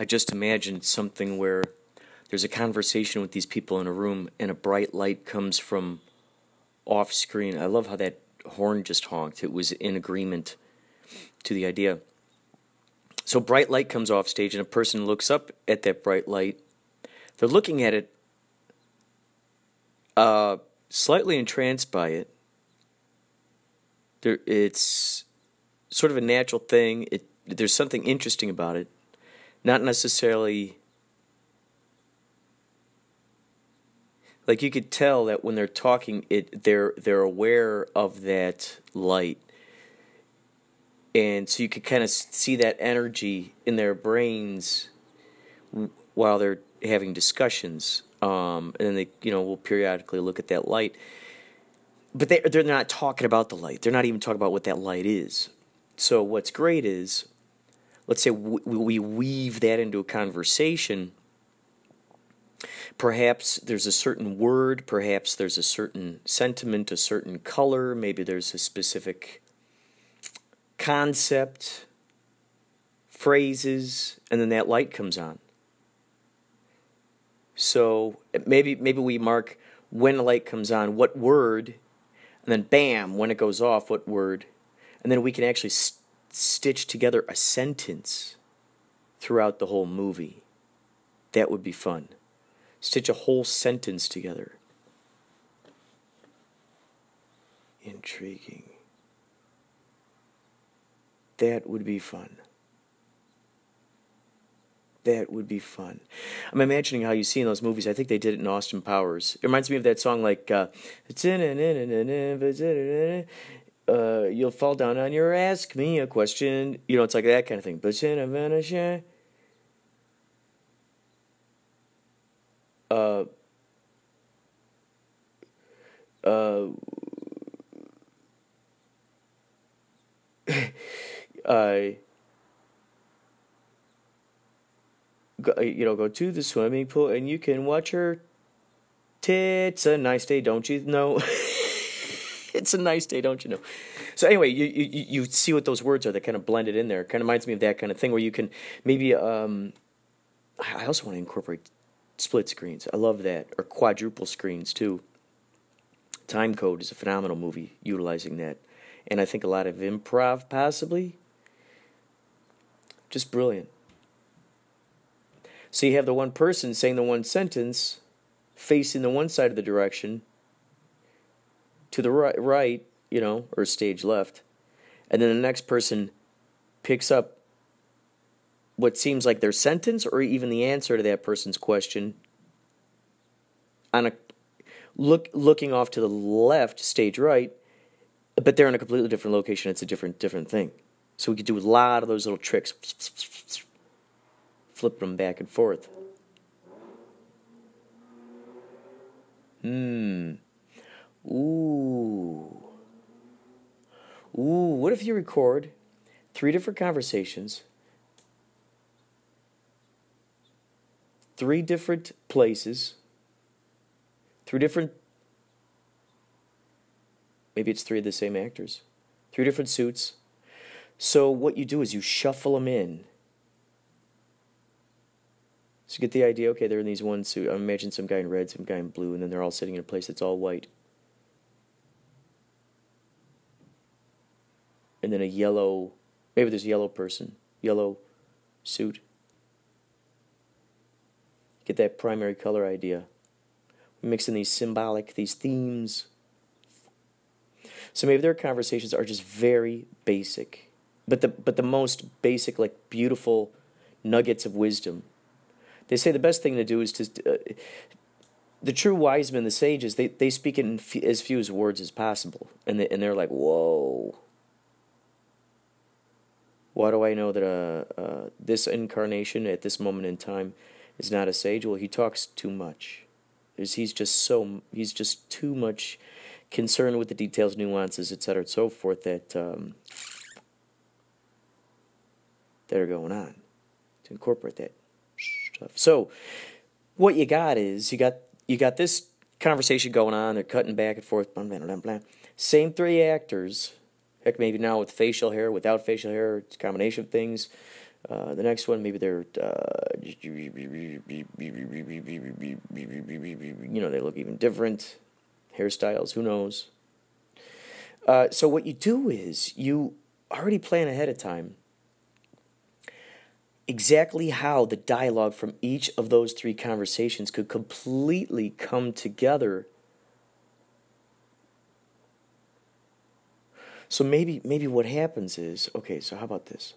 I just imagined something where there's a conversation with these people in a room and a bright light comes from off screen. I love how that horn just honked. It was in agreement to the idea. So bright light comes off stage and a person looks up at that bright light. They're looking at it uh, slightly entranced by it. There, it's sort of a natural thing. It, there's something interesting about it not necessarily like you could tell that when they're talking it they're they're aware of that light. And so you could kind of see that energy in their brains while they're having discussions um, and then they you know will periodically look at that light. But they, they're not talking about the light. They're not even talking about what that light is. So what's great is let's say we weave that into a conversation, perhaps there's a certain word, perhaps there's a certain sentiment, a certain color, maybe there's a specific concept, phrases, and then that light comes on. So maybe maybe we mark when the light comes on, what word, and then bam, when it goes off, what word, and then we can actually stitch together a sentence throughout the whole movie. That would be fun. Stitch a whole sentence together. Intriguing. That would be fun. That would be fun. I'm imagining how you see in those movies. I think they did it in Austin Powers. It reminds me of that song like uh, uh, you'll fall down on your ask me a question. You know, it's like that kind of thing. But uh, uh, I, you know, go to the swimming pool and you can watch her tits. A nice day, don't you know? it's a nice day, don't you know? So anyway, you, you you see what those words are that kind of blended in there. It kind of reminds me of that kind of thing where you can maybe. Um, I also want to incorporate split screens. I love that, or quadruple screens too. Time Code is a phenomenal movie utilizing that, and I think a lot of improv possibly. Just brilliant. So you have the one person saying the one sentence, facing the one side of the direction, to the right, right, you know, or stage left, and then the next person picks up what seems like their sentence or even the answer to that person's question on a look looking off to the left, stage right, but they're in a completely different location. It's a different different thing. So we could do a lot of those little tricks, flipping them back and forth. Hmm. Ooh. Ooh, what if you record three different conversations, three different places, three different, maybe it's three of the same actors, three different suits. So what you do is you shuffle them in. So you get the idea, okay, they're in these one suit. I imagine some guy in red, some guy in blue, and then they're all sitting in a place that's all white. And then a yellow, maybe there's a yellow person, yellow suit, Get that primary color idea. Mixing these symbolic, these themes. So maybe their conversations are just very basic, but the but the most basic, like beautiful nuggets of wisdom. They say the best thing to do is to uh, the true wise men, the sages, they, they speak in f- as few as words as possible, and they, and they're like, whoa. Why do I know that uh, uh, this incarnation at this moment in time is not a sage? Well, he talks too much. He's just so he's just too much concerned with the details, nuances, etc., and so forth that um, that are going on to incorporate that stuff. So, what you got is you got you got this conversation going on. They're cutting back and forth. Blah, blah, blah, Same three actors. Heck, maybe now with facial hair, without facial hair, it's a combination of things. Uh, the next one, maybe they're, uh, you know, they look even different. Hairstyles, who knows? Uh, so what you do is you already plan ahead of time exactly how the dialogue from each of those three conversations could completely come together. So maybe maybe what happens is okay. So how about this?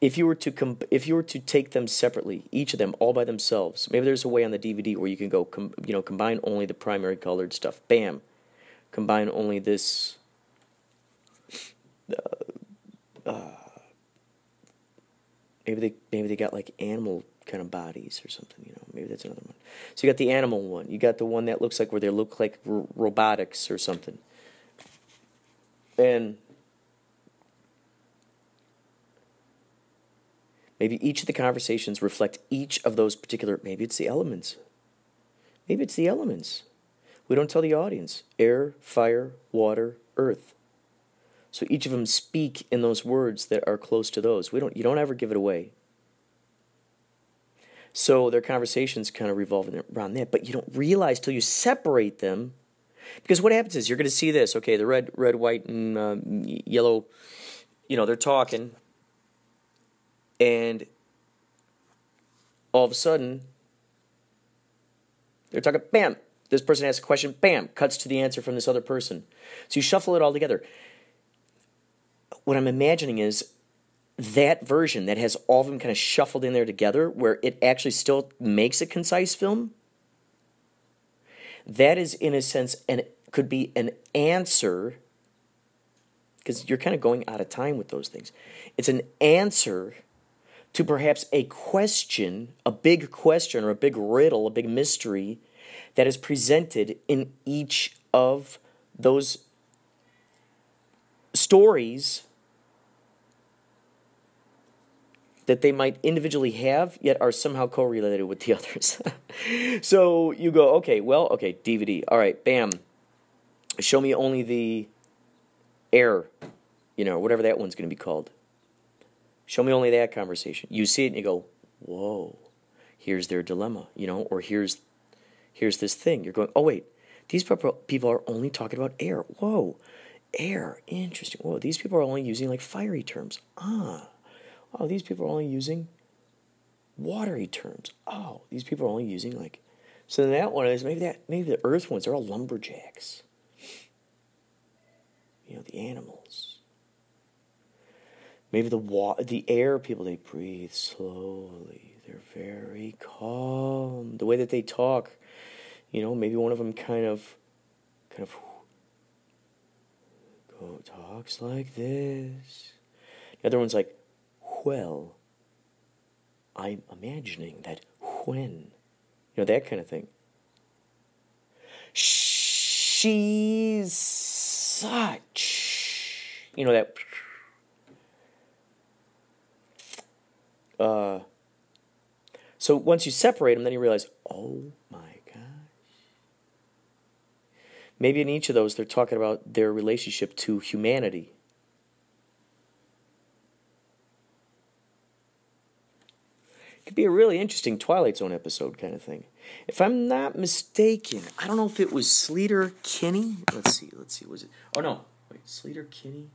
If you were to com- if you were to take them separately, each of them all by themselves, maybe there's a way on the DVD where you can go, com- you know, combine only the primary colored stuff. Bam, combine only this. Uh, uh, maybe they maybe they got like animal kind of bodies or something. You know, maybe that's another one. So you got the animal one. You got the one that looks like where they look like r- robotics or something. And maybe each of the conversations reflect each of those particular. Maybe it's the elements. Maybe it's the elements. We don't tell the audience air, fire, water, earth. So each of them speak in those words that are close to those. We don't you don't ever give it away. So their conversations kind of revolve around that, but you don't realize till you separate them, because what happens is you're going to see this. Okay, the red, red, white, and uh, yellow. You know they're talking, and all of a sudden they're talking. Bam! This person asks a question. Bam! Cuts to the answer from this other person. So you shuffle it all together what I'm imagining is that version that has all of them kind of shuffled in there together, where it actually still makes a concise film. That is, in a sense, and could be an answer because you're kind of going out of time with those things. It's an answer to perhaps a question, a big question or a big riddle, a big mystery that is presented in each of those stories that they might individually have, yet are somehow correlated with the others. so you go, okay, well, okay, DVD. All right, bam. Show me only the air, you know, whatever that one's going to be called. Show me only that conversation. You see it and you go, whoa, here's their dilemma, you know, or here's here's this thing. You're going, oh wait, these people are only talking about air. Whoa, air, interesting. Whoa, these people are only using like fiery terms. Ah, oh, these people are only using watery terms. Oh, these people are only using like. So then that one is maybe that maybe the earth ones are all lumberjacks. You know the animals. Maybe the wa- the air people they breathe slowly. They're very calm. The way that they talk, you know, maybe one of them kind of, kind of, go talks like this. The other one's like, well, I'm imagining that when, you know, that kind of thing. She's such, you know, that. Uh, so once you separate them, then you realize, oh my gosh. Maybe in each of those, they're talking about their relationship to humanity be a really interesting Twilight Zone episode kind of thing. If I'm not mistaken, I don't know if it was Sleater Kinney. Let's see, let's see, was it? Oh no, wait, Sleater Kinney,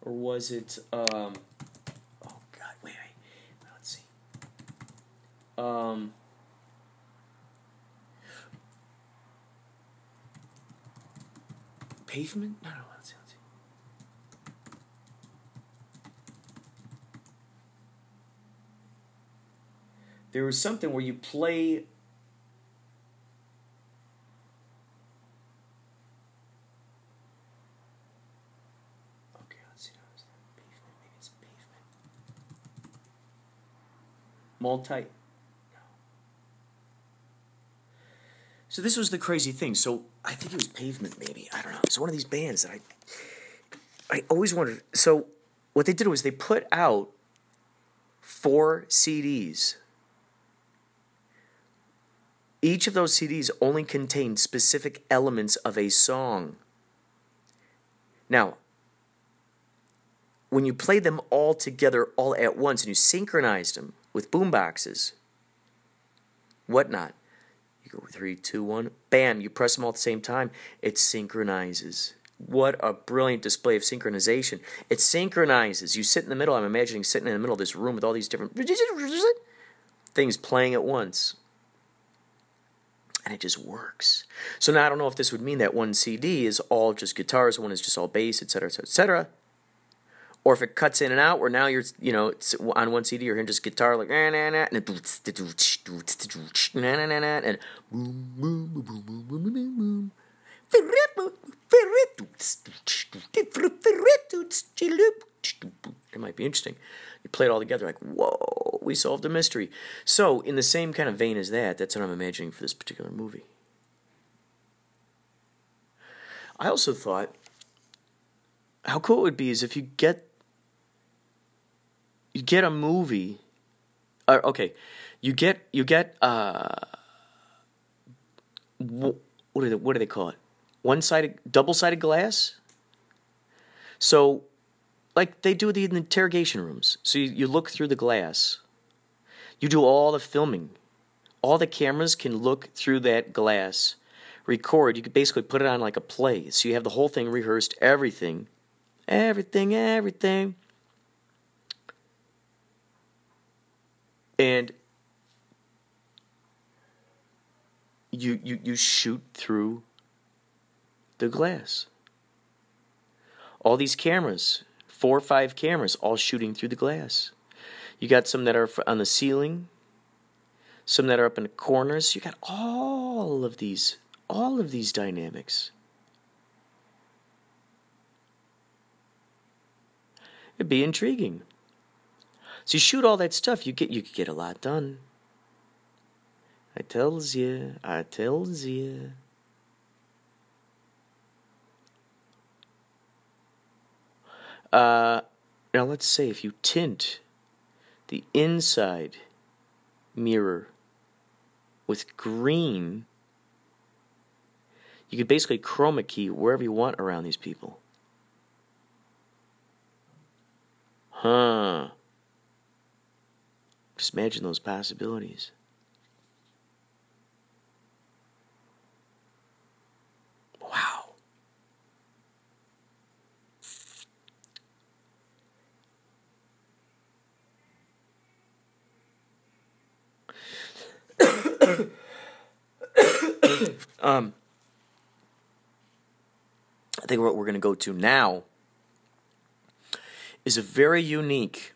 or was it? Um, oh God, wait, wait, let's see. Um. Pavement? No, no. There was something where you play. Multi. So this was the crazy thing. So I think it was Pavement, maybe. I don't know. It's one of these bands that I I always wondered. So what they did was they put out four CDs. Each of those CDs only contained specific elements of a song. Now, when you played them all together all at once and you synchronized them with boomboxes, whatnot, you go three, two, one, bam, you press them all at the same time, it synchronizes. What a brilliant display of synchronization. It synchronizes. You sit in the middle, I'm imagining sitting in the middle of this room with all these different things playing at once. And it just works. So now I don't know if this would mean that one CD is all just guitars, one is just all bass, etc., etc., etc or if it cuts in and out, where now you're, you know, on one CD you're hearing just guitar like na na na and na na na na and boom boom boom boom boom boom boom boom. It might be interesting. You play it all together, like, whoa, we solved a mystery. So, in the same kind of vein as that, that's what I'm imagining for this particular movie. I also thought how cool it would be is if you get you get a movie or okay you get you get uh what do they, what do they call it one sided double sided glass so like they do the interrogation rooms so you, you look through the glass you do all the filming. All the cameras can look through that glass record. You could basically put it on like a play. So you have the whole thing rehearsed everything. Everything everything. And you you you shoot through the glass. All these cameras four or five cameras all shooting through the glass you got some that are on the ceiling some that are up in the corners you got all of these all of these dynamics it'd be intriguing so you shoot all that stuff, you get you could get a lot done. I tells you, I tells you. Uh, now let's say if you tint the inside mirror with green, you could basically chroma key wherever you want around these people. Huh. Just imagine those possibilities. Wow. Um, I think what we're going to go to now is a very unique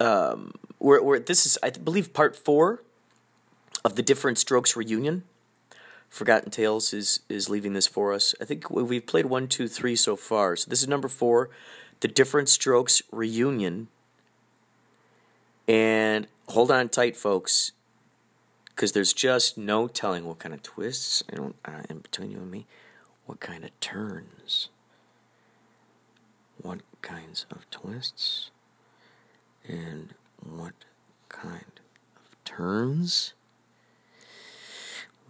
um, we're, we're, this is, I believe, part four of the Different Strokes reunion. Forgotten Tales is is leaving this for us. I think we've played one, two, three so far. So this is number four, the Different Strokes reunion. And hold on tight, folks, because there's just no telling what kind of twists. Don't uh, in between you and me, what kind of turns, what kinds of twists and what kind of turns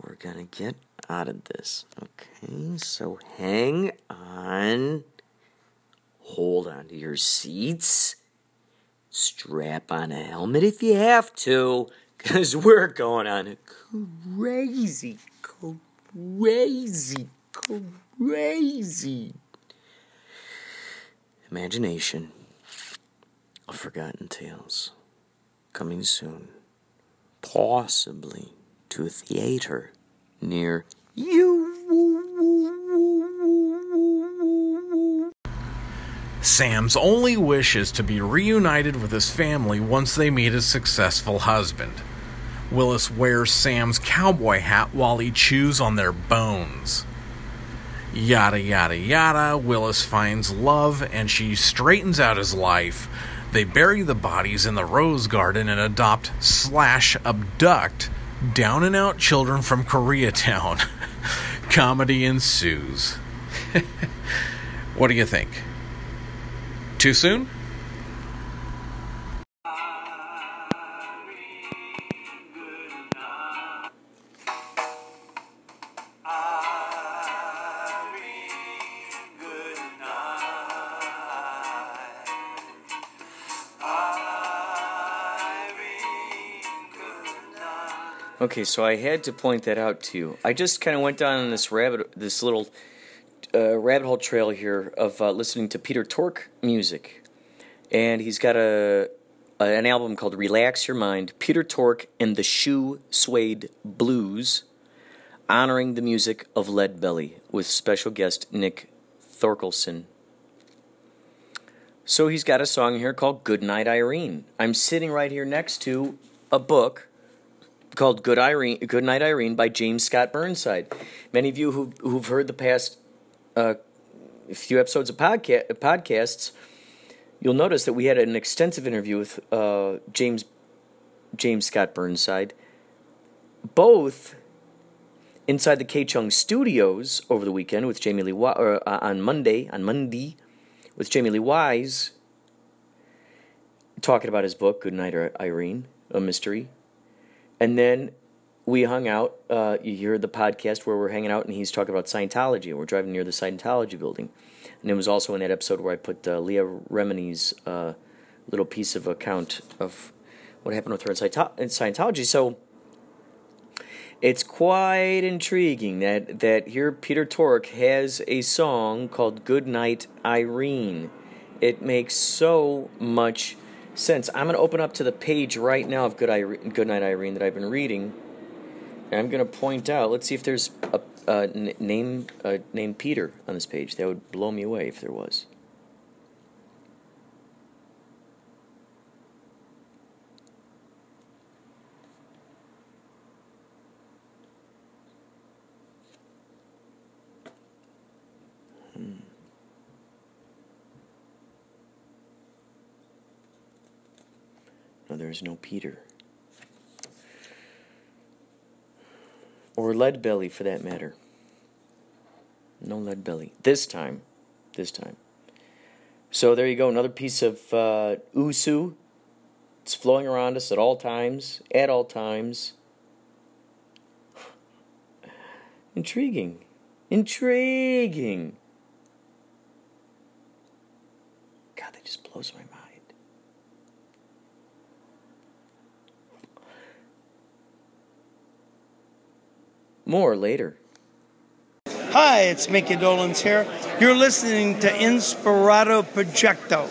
we're gonna get out of this. Okay, so hang on, hold on to your seats, strap on a helmet if you have to, because we're going on a crazy, crazy, crazy imagination of Forgotten Tales. Coming soon. Possibly to a theater near you. Sam's only wish is to be reunited with his family once they meet his successful husband. Willis wears Sam's cowboy hat while he chews on their bones. Yada yada yada, Willis finds love and she straightens out his life. They bury the bodies in the rose garden and adopt slash abduct down and out children from Koreatown. Comedy ensues. what do you think? Too soon? Okay, so I had to point that out to you. I just kind of went down on this rabbit, this little uh, rabbit hole trail here of uh, listening to Peter Tork music, and he's got a, a, an album called "Relax Your Mind." Peter Tork and the Shoe Suede Blues, honoring the music of Lead Belly with special guest Nick Thorkelson. So he's got a song here called "Goodnight Irene." I'm sitting right here next to a book called Good Irene, Good Night Irene by James Scott Burnside. Many of you who, who've heard the past uh, few episodes of podca- podcasts, you'll notice that we had an extensive interview with uh, James James Scott Burnside, both inside the K Chung Studios over the weekend with Jamie Lee or, uh, on Monday on Monday with Jamie Lee Wise talking about his book Good Night Irene, a mystery. And then we hung out. Uh, you hear the podcast where we're hanging out, and he's talking about Scientology. We're driving near the Scientology building, and it was also in that episode where I put uh, Leah Remini's uh, little piece of account of what happened with her in, Scientology. So it's quite intriguing that that here Peter Tork has a song called "Good Night Irene." It makes so much since I'm going to open up to the page right now of Good, Irene, Good Night Irene that I've been reading. And I'm going to point out, let's see if there's a, a name, a name Peter on this page. That would blow me away if there was. Hmm. there is no Peter. Or lead belly for that matter. No lead belly. This time. This time. So there you go, another piece of uh, usu. It's flowing around us at all times, at all times. Intriguing. Intriguing. God, that just blows my mind. More later. Hi, it's Mickey Dolenz here. You're listening to Inspirato Projecto.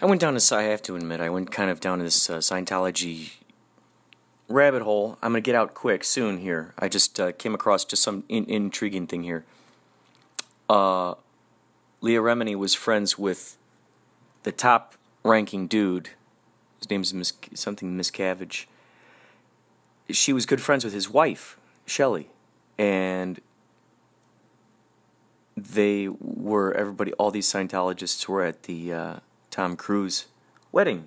I went down to, I have to admit, I went kind of down to this uh, Scientology rabbit hole. I'm going to get out quick soon here. I just uh, came across just some in- intriguing thing here. Uh, Leah Remini was friends with the top ranking dude his name's Miss, something Miscavige. She was good friends with his wife, Shelley, and they were everybody. All these Scientologists were at the uh, Tom Cruise wedding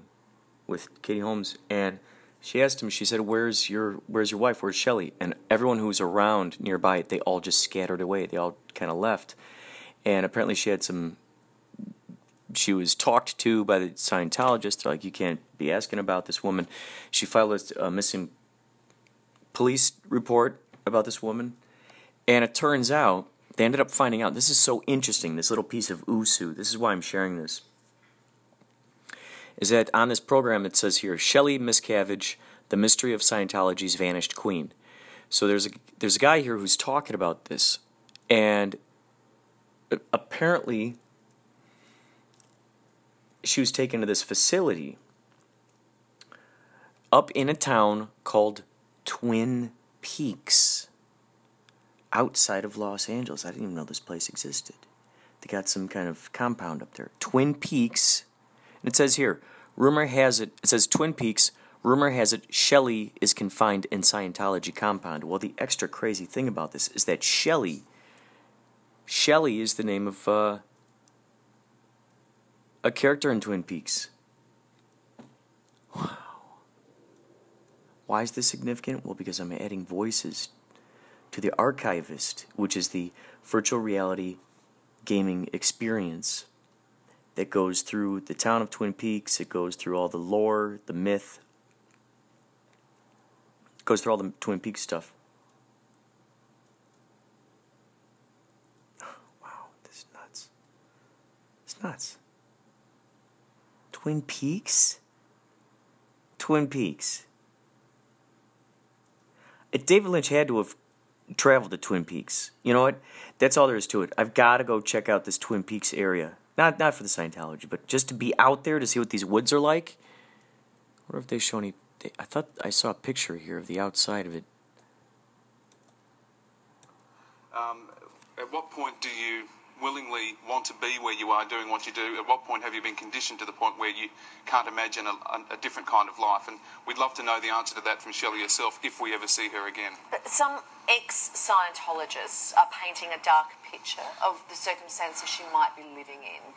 with Katie Holmes, and she asked him. She said, "Where's your Where's your wife? Where's Shelley?" And everyone who was around nearby, they all just scattered away. They all kind of left, and apparently she had some she was talked to by the Scientologists. They're like, you can't be asking about this woman. She filed a missing police report about this woman, and it turns out they ended up finding out. This is so interesting. This little piece of usu. This is why I'm sharing this. Is that on this program it says here Shelley Miscavige, the mystery of Scientology's vanished queen. So there's a there's a guy here who's talking about this, and uh, apparently she was taken to this facility up in a town called Twin Peaks. outside of Los Angeles. I didn't even know this place existed. They got some kind of compound up there. Twin Peaks. And it says here, rumor has it, it says Twin Peaks, rumor has it Shelley is confined in Scientology compound. Well, the extra crazy thing about this is that Shelley, Shelley is the name of uh, a character in Twin Peaks. Wow. Why is this significant? Well, because I'm adding voices to the Archivist, which is the virtual reality gaming experience that goes through the town of Twin Peaks. It goes through all the lore, the myth. Goes through all the Twin Peaks stuff. Wow, this is nuts. It's nuts. Twin Peaks? Twin Peaks. David Lynch had to have traveled to Twin Peaks, you know what? That's all there is to it. I've got to go check out this Twin Peaks area. Not not for the Scientology, but just to be out there to see what these woods are like. I wonder if they show any. They, I thought I saw a picture here of the outside of it. Um, at what point do you willingly want to be where you are doing what you do? At what point have you been conditioned to the point where you can't imagine a, a, different kind of life? And we'd love to know the answer to that from Shelley herself if we ever see her again. Some ex Scientologists are painting a dark picture of the circumstances she might be living in.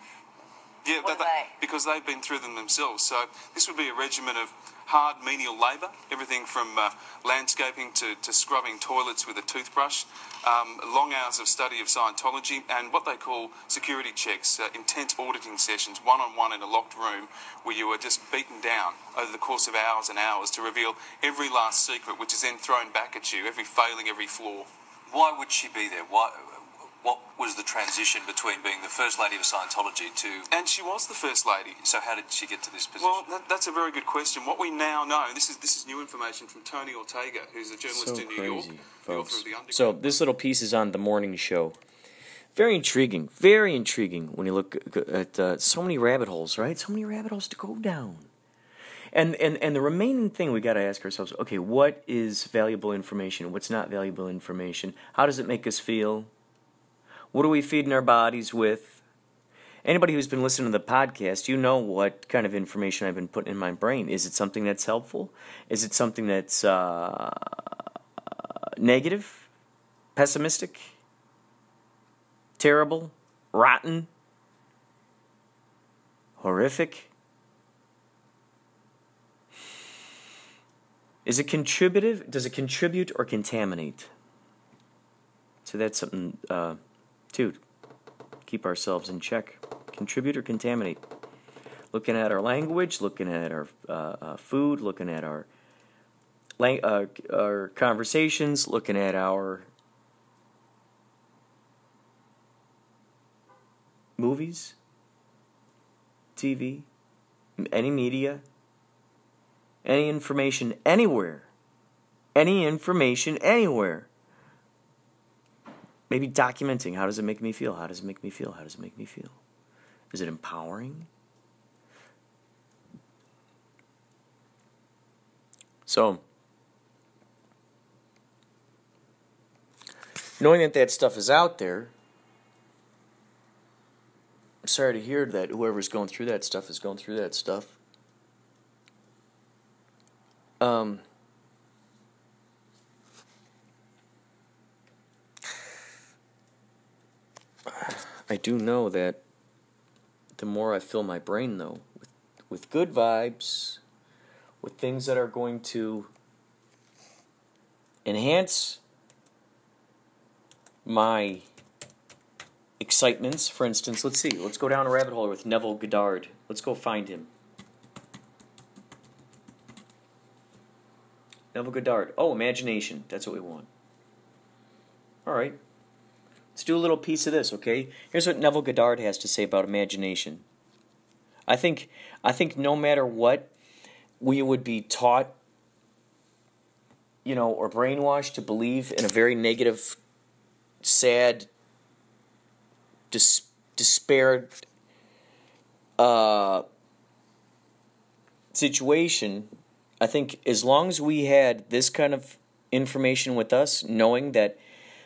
Yeah, are they? because they've been through them themselves. So this would be a regimen of hard menial labour, everything from uh, landscaping to, to scrubbing toilets with a toothbrush, um, long hours of study of Scientology, and what they call security checks, uh, intense auditing sessions, one on one in a locked room, where you are just beaten down over the course of hours and hours to reveal every last secret, which is then thrown back at you, every failing, every flaw. Why would she be there? Why, what was the transition between being the first lady of Scientology to. And she was the first lady. So, how did she get to this position? Well, that, that's a very good question. What we now know, this is this is new information from Tony Ortega, who's a journalist So in New York, crazy, the author folks. of the So this little piece is on the morning show. Very intriguing. Very intriguing when you look at uh, so many rabbit holes, right? So many rabbit holes to go down. And and and the remaining thing we got to ask ourselves: Okay, what is valuable information? What's not valuable information? How does it make us feel? What are we feeding our bodies with? Anybody who's been listening to the podcast, you know what kind of information I've been putting in my brain. Is it something that's helpful? Is it something that's uh, negative, pessimistic, terrible, rotten, horrific? Is it contributive? Does it contribute or contaminate? So that's something uh, to keep ourselves in check. Contribute or contaminate? Looking at our language, looking at our uh, uh, food, looking at our lang- uh, our conversations, looking at our movies, TV, any media, any information anywhere, any information anywhere. Maybe documenting how does it make me feel? How does it make me feel? How does it make me feel? Is it empowering? So, knowing that that stuff is out there, I'm sorry to hear that whoever's going through that stuff is going through that stuff. Um, I do know that the more I fill my brain, though, with, with good vibes, with things that are going to enhance my excitements. For instance, let's see, let's go down a rabbit hole with Neville Goddard. Let's go find him. Neville Goddard. Oh, imagination. That's what we want. All right. Let's do a little piece of this, okay? Here's what Neville Goddard has to say about imagination. I think I think no matter what we would be taught you know or brainwashed to believe in a very negative sad dis- despaired uh, situation I think as long as we had this kind of information with us knowing that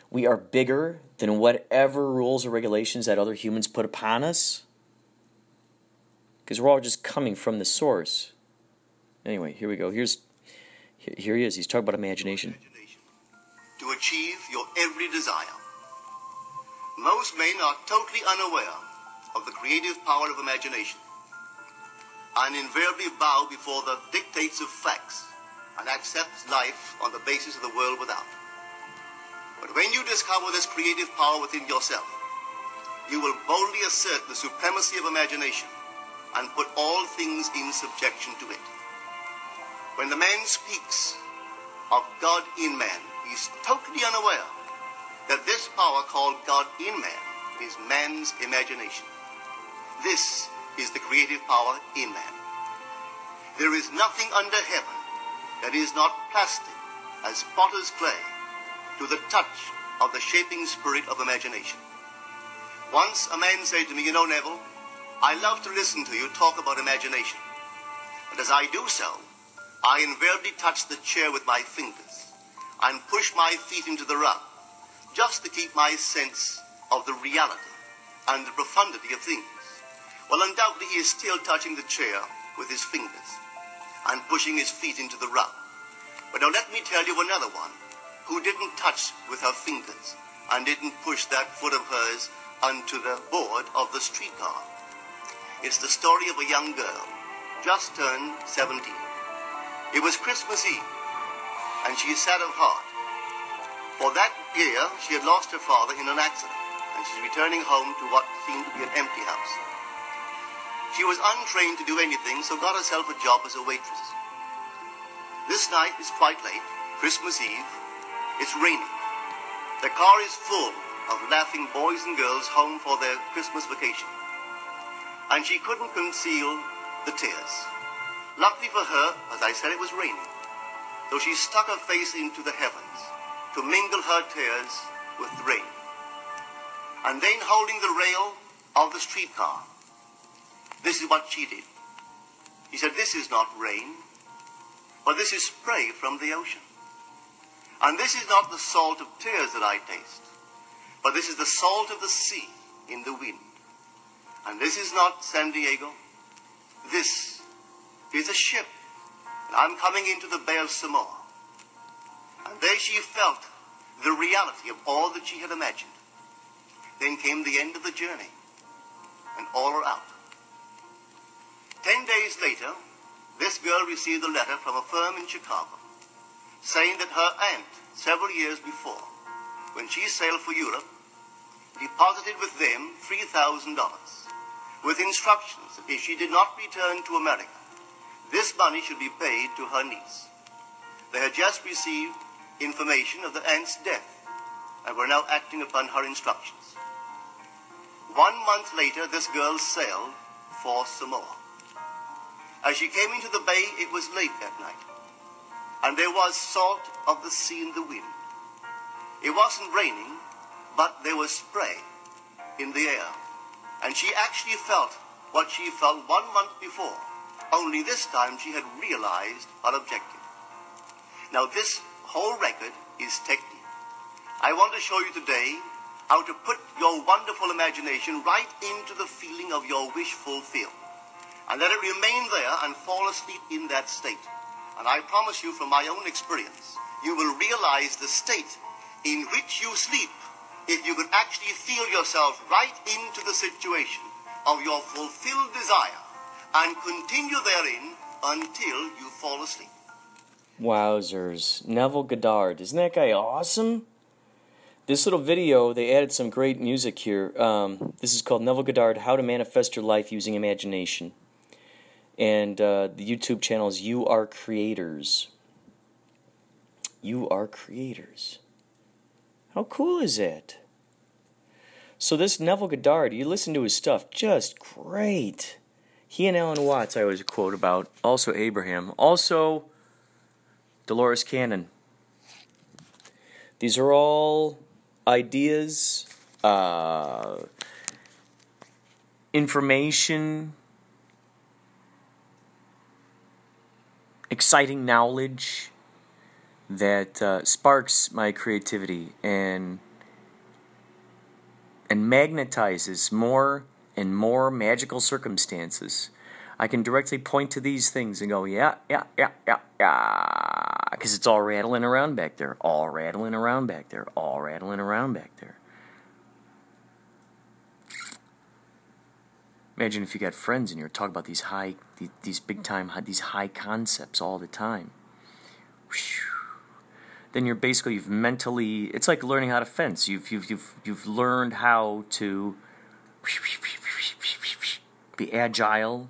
we are bigger than whatever rules or regulations that other humans put upon us? Because we're all just coming from the source. Anyway, here we go. Here's here he is. He's talking about imagination. To achieve your every desire. Most men are totally unaware of the creative power of imagination and invariably bow before the dictates of facts and accept life on the basis of the world without. But when you discover this creative power within yourself, you will boldly assert the supremacy of imagination and put all things in subjection to it. When the man speaks of God in man, he is totally unaware that this power called God in man is man's imagination. This is the creative power in man. There is nothing under heaven that is not plastic as potter's clay to the touch of the shaping spirit of imagination. Once a man said to me, You know, Neville, I love to listen to you talk about imagination. And as I do so, I invariably touch the chair with my fingers and push my feet into the rug just to keep my sense of the reality and the profundity of things. Well, undoubtedly, he is still touching the chair with his fingers and pushing his feet into the rug. But now let me tell you another one who didn't touch with her fingers and didn't push that foot of hers onto the board of the streetcar. It's the story of a young girl, just turned 17. It was Christmas Eve, and she is sad of heart. For that year, she had lost her father in an accident, and she's returning home to what seemed to be an empty house. She was untrained to do anything, so got herself a job as a waitress. This night is quite late, Christmas Eve. It's raining. The car is full of laughing boys and girls home for their Christmas vacation. And she couldn't conceal the tears. Luckily for her, as I said, it was raining. So she stuck her face into the heavens to mingle her tears with the rain. And then holding the rail of the streetcar, this is what she did. He said, This is not rain, but this is spray from the ocean. And this is not the salt of tears that I taste, but this is the salt of the sea in the wind. And this is not San Diego. This is a ship. And I'm coming into the Bay of Samoa. And there she felt the reality of all that she had imagined. Then came the end of the journey, and all are out. Ten days later, this girl received a letter from a firm in Chicago saying that her aunt, several years before, when she sailed for Europe, deposited with them $3,000 with instructions that if she did not return to America, this money should be paid to her niece. They had just received information of the aunt's death and were now acting upon her instructions. One month later, this girl sailed for Samoa. As she came into the bay, it was late that night, and there was salt of the sea in the wind. It wasn't raining, but there was spray in the air, and she actually felt what she felt one month before, only this time she had realized her objective. Now, this whole record is technique. I want to show you today how to put your wonderful imagination right into the feeling of your wish fulfilled and let it remain there and fall asleep in that state. And I promise you from my own experience, you will realize the state in which you sleep if you could actually feel yourself right into the situation of your fulfilled desire and continue therein until you fall asleep. Wowzers. Neville Goddard. Isn't that guy awesome? This little video, they added some great music here. Um, this is called Neville Goddard How to Manifest Your Life Using Imagination. And uh, the YouTube channel is You Are Creators. You Are Creators. How cool is it? So, this Neville Goddard, you listen to his stuff, just great. He and Alan Watts, I always quote about. Also, Abraham. Also, Dolores Cannon. These are all ideas, uh, information, exciting knowledge that uh, sparks my creativity and and magnetizes more and more magical circumstances. I can directly point to these things and go, yeah, yeah, yeah, yeah, yeah, because it's all rattling around back there, all rattling around back there, all rattling around back there. Imagine if you got friends and you're talking about these high, these big time, these high concepts all the time. Then you're basically you've mentally. It's like learning how to fence. You've you've you've you've learned how to be agile.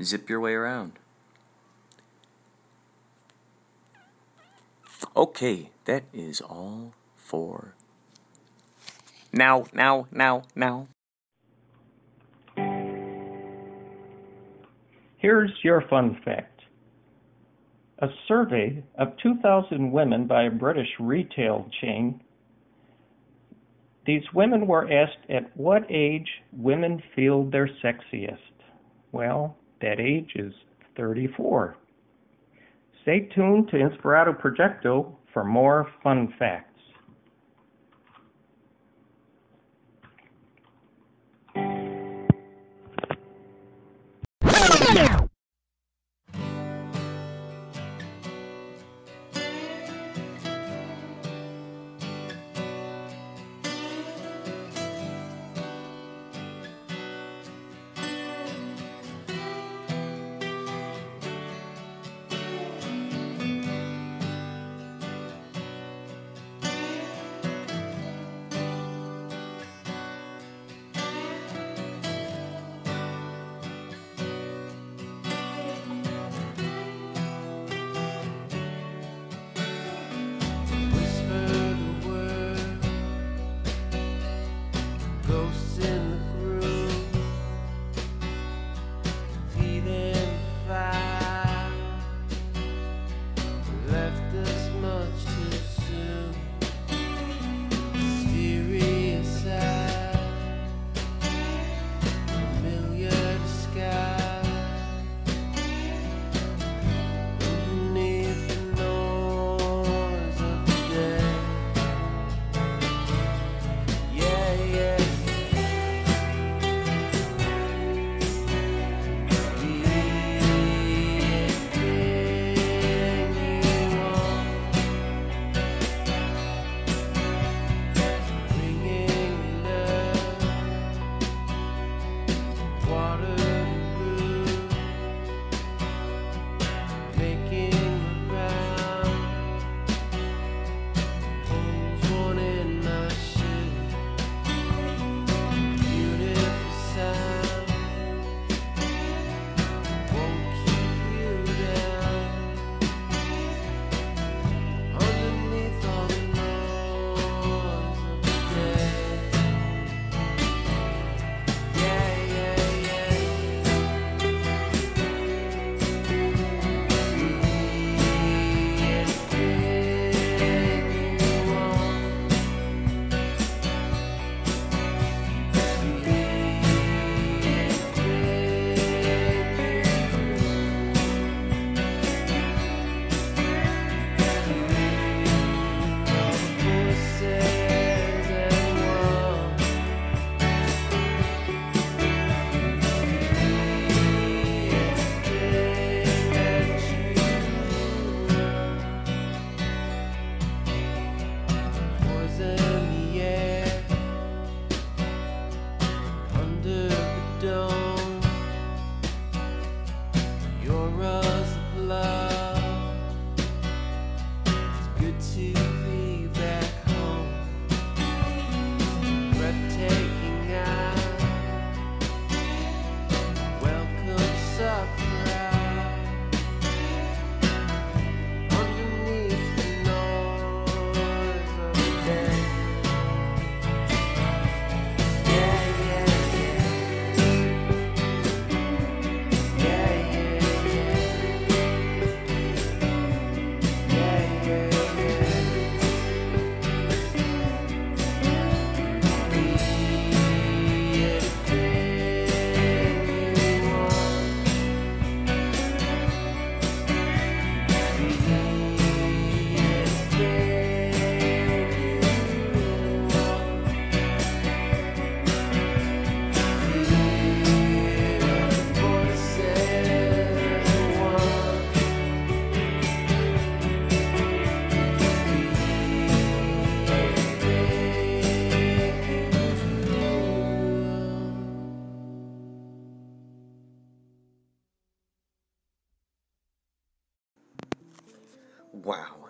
Zip your way around. Okay, that is all for now, now, now, now. Here's your fun fact. A survey of 2,000 women by a British retail chain. These women were asked at what age women feel their sexiest. Well, that age is 34. Stay tuned to Inspirato Projecto for more fun facts.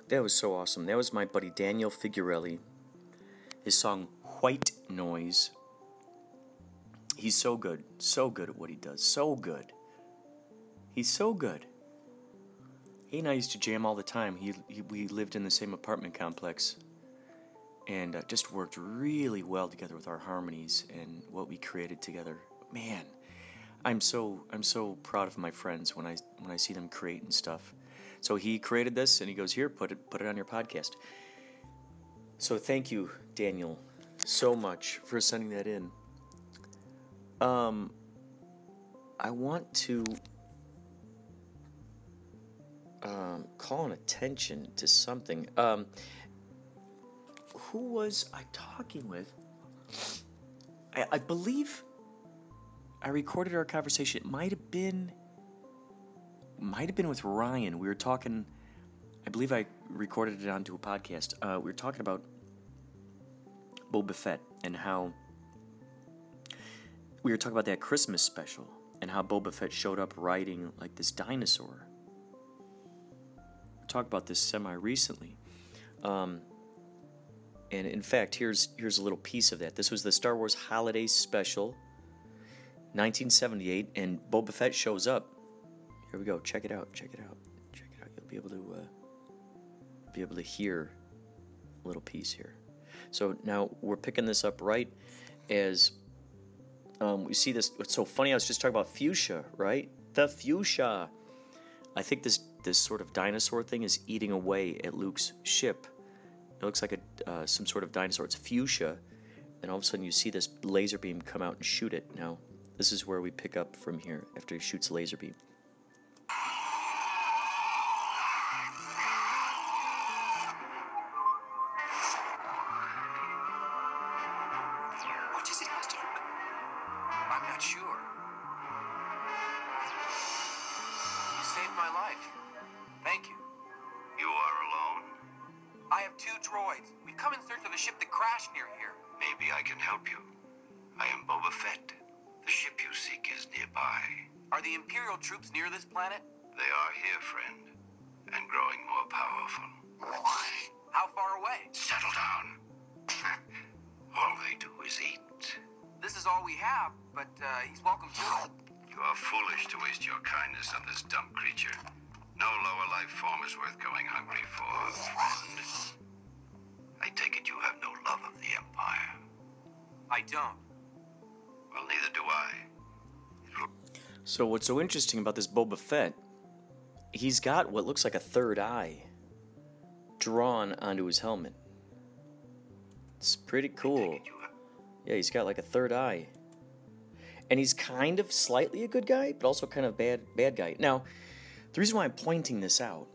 That was so awesome. That was my buddy Daniel Figurelli. His song White Noise. He's so good, so good at what he does, so good. He's so good. He and I used to jam all the time. He, he we lived in the same apartment complex, and uh, just worked really well together with our harmonies and what we created together. Man, I'm so I'm so proud of my friends when I when I see them create and stuff. So he created this, and he goes, "Here, put it put it on your podcast." So thank you, Daniel, so much for sending that in. Um, I want to um, call an attention to something. Um, who was I talking with? I, I believe I recorded our conversation. It might have been, might have been with Ryan. We were talking. I believe I recorded it onto a podcast. Uh, we were talking about Boba Fett and how we were talking about that Christmas special and how Boba Fett showed up riding like this dinosaur. Talked about this semi recently. Um, and in fact, here's here's a little piece of that. This was the Star Wars Holiday Special, 1978, and Boba Fett shows up. Here we go. Check it out. Check it out. Check it out. You'll be able to uh, be able to hear a little piece here. So now we're picking this up right as um, we see this. What's so funny? I was just talking about fuchsia, right? The fuchsia. I think this this sort of dinosaur thing is eating away at Luke's ship. It looks like a uh, some sort of dinosaur. It's fuchsia, and all of a sudden you see this laser beam come out and shoot it. Now, this is where we pick up from here after he shoots laser beam. I'm not sure. You saved my life. Thank you. You are alone? I have two droids. We've come in search of the ship that crashed near here. Maybe I can help you. I am Boba Fett. The ship you seek is nearby. Are the Imperial troops near this planet? They are here, friend, and growing more powerful. How far away? Settle down. all they do is eat. This is all we have, but uh, he's welcome to it. You are foolish to waste your kindness on this dumb creature. No lower life form is worth going hungry for, friend. I take it you have no love of the Empire. I don't. Well, neither do I. So what's so interesting about this Boba Fett? He's got what looks like a third eye drawn onto his helmet. It's pretty cool. Yeah, he's got like a third eye. And he's kind of slightly a good guy, but also kind of bad bad guy. Now, the reason why I'm pointing this out,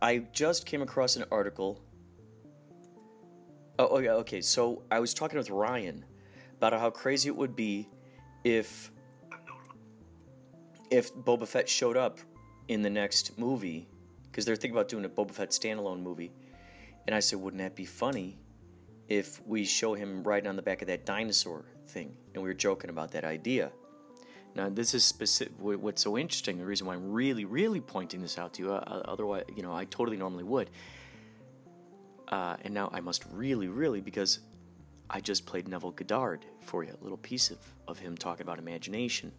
I just came across an article. Oh, oh yeah, okay. So I was talking with Ryan about how crazy it would be if if Boba Fett showed up in the next movie, because they're thinking about doing a Boba Fett standalone movie, and I said, wouldn't that be funny if we show him riding on the back of that dinosaur thing? And we were joking about that idea. Now, this is specific. What's so interesting? The reason why I'm really, really pointing this out to you, uh, otherwise, you know, I totally normally would. Uh, and now I must really, really, because I just played Neville Goddard for you, a little piece of, of him talking about imagination.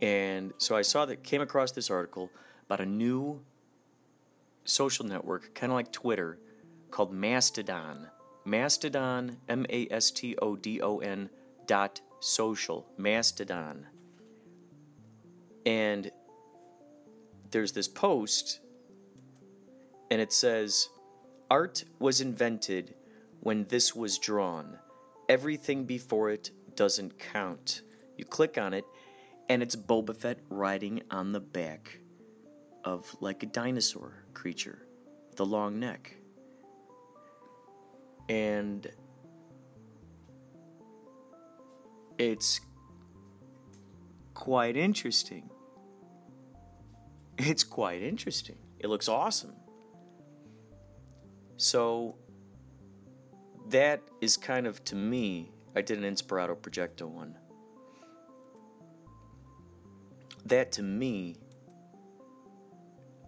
And so I saw that, came across this article about a new social network, kind of like Twitter, called Mastodon. Mastodon, M A S T O D O N dot social. Mastodon. And there's this post, and it says, Art was invented when this was drawn. Everything before it doesn't count. You click on it, and it's Boba Fett riding on the back of like a dinosaur creature, the long neck. And it's quite interesting. It's quite interesting. It looks awesome. So that is kind of to me, I did an Inspirato Projecto one. That to me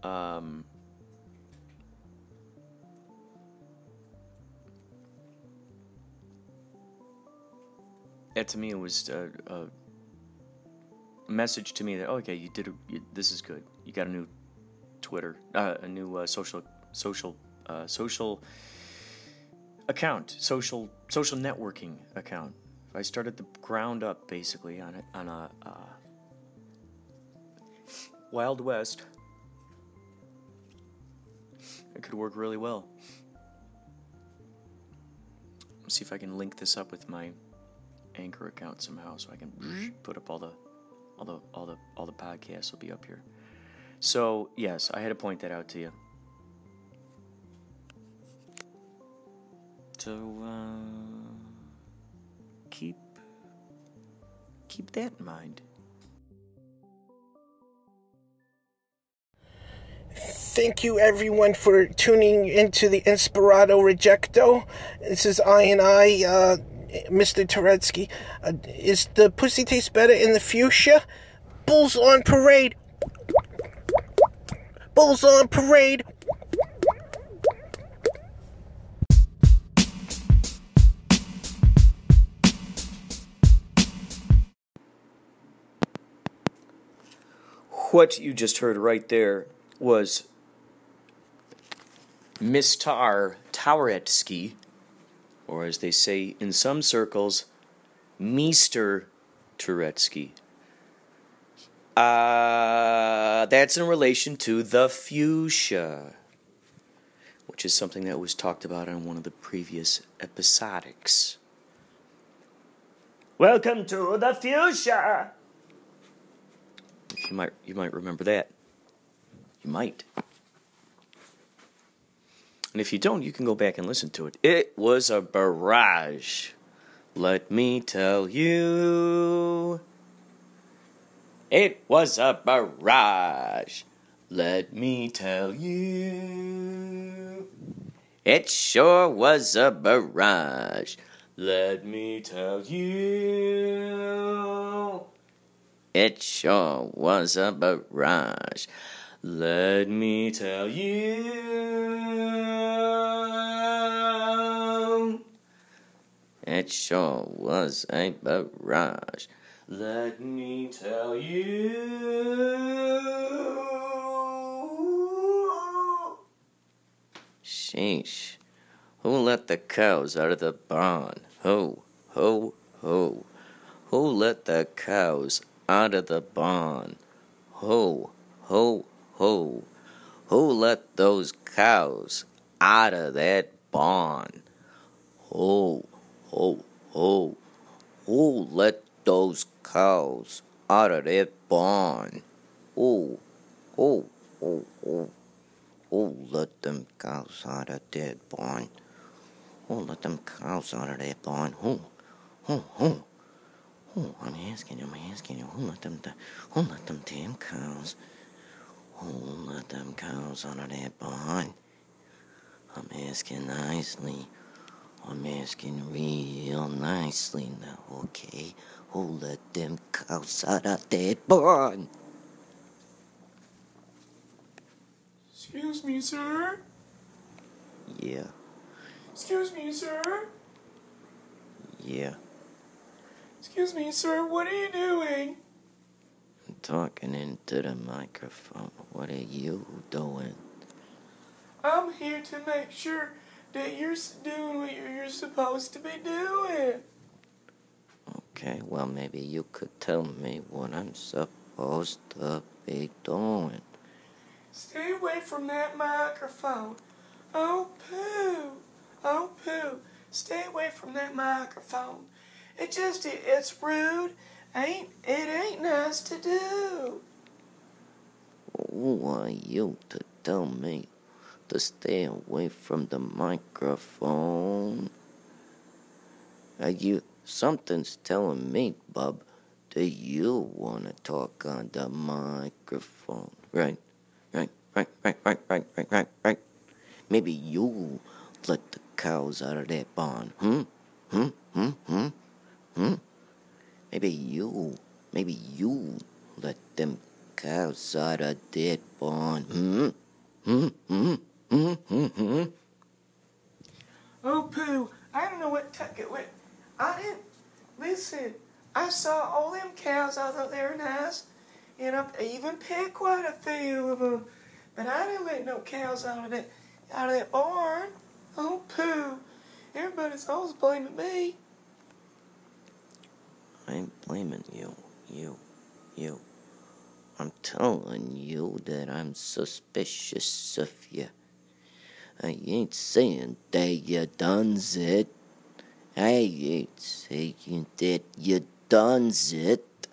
um, that to me it was a, a message to me that oh, okay, you did a, you, this is good. You got a new Twitter, uh, a new uh, social social uh, social account, social social networking account. I started the ground up basically on it on a uh, Wild West. It could work really well. Let's see if I can link this up with my Anchor account somehow, so I can put up all the all the all the all the podcasts will be up here. So yes, I had to point that out to you. So uh, keep keep that in mind. Thank you, everyone, for tuning into the Inspirado Rejecto. This is I and I, uh, Mr. Touretteski. Uh, is the pussy taste better in the fuchsia? Bulls on parade. Bulls on parade. What you just heard right there was Mr. Toweretsky, or as they say in some circles, Meester Touretteski. Uh, that's in relation to the fuchsia, which is something that was talked about on one of the previous episodics. Welcome to the fuchsia. You might you might remember that. You might. And if you don't, you can go back and listen to it. It was a barrage. Let me tell you. It was a barrage. Let me tell you. It sure was a barrage. Let me tell you. It sure was a barrage. Let me tell you. It sure was a barrage. Let me tell you. Sheesh. Who let the cows out of the barn? Ho, ho, ho. Who let the cows out of the barn? Ho, ho, ho. Who let those cows out of that barn? Ho, ho, ho. Who let those cows out of that barn? Who, who, who, who. Who let them cows out of that barn? Who let them cows out of that barn? Who, who, who. Oh, I'm asking you, I'm asking you, who let them, who let them damn cows, who let them cows out of that barn? I'm asking nicely, I'm asking real nicely now, okay? Who let them cows out of that barn? Excuse me, sir. Yeah, Excuse me, sir. yeah, Excuse me, sir. What are you doing? Talking into the microphone. What are you doing? I'm here to make sure that you're doing what you're supposed to be doing. Okay, well, maybe you could tell me what I'm supposed to be doing. Stay away from that microphone. Oh, poo. Oh, poo. Stay away from that microphone. It just, it, it's rude. Ain't, it ain't nice to do. Who are you to tell me to stay away from the microphone? Are you something's telling me, bub, that you wanna talk on the microphone, right? Right, right, right, right, right, right, right, right. Maybe you let the cows out of that barn, hmm? Hmm? Hmm? Hmm? Hmm? Maybe you, maybe you let them cows out of that barn, hmm? Hmm? Hmm? Hmm? Hmm? Hmm? Oh, poo. I don't know what took it with. I didn't. Listen, I saw all them cows. I thought they were nice, and I even picked quite a few of them. But I didn't let no cows out of that out of that barn. Oh poo! Everybody's always blaming me. I ain't blaming you, you, you. I'm telling you that I'm suspicious of you. I ain't saying that you done it. I ain't saying that you done it.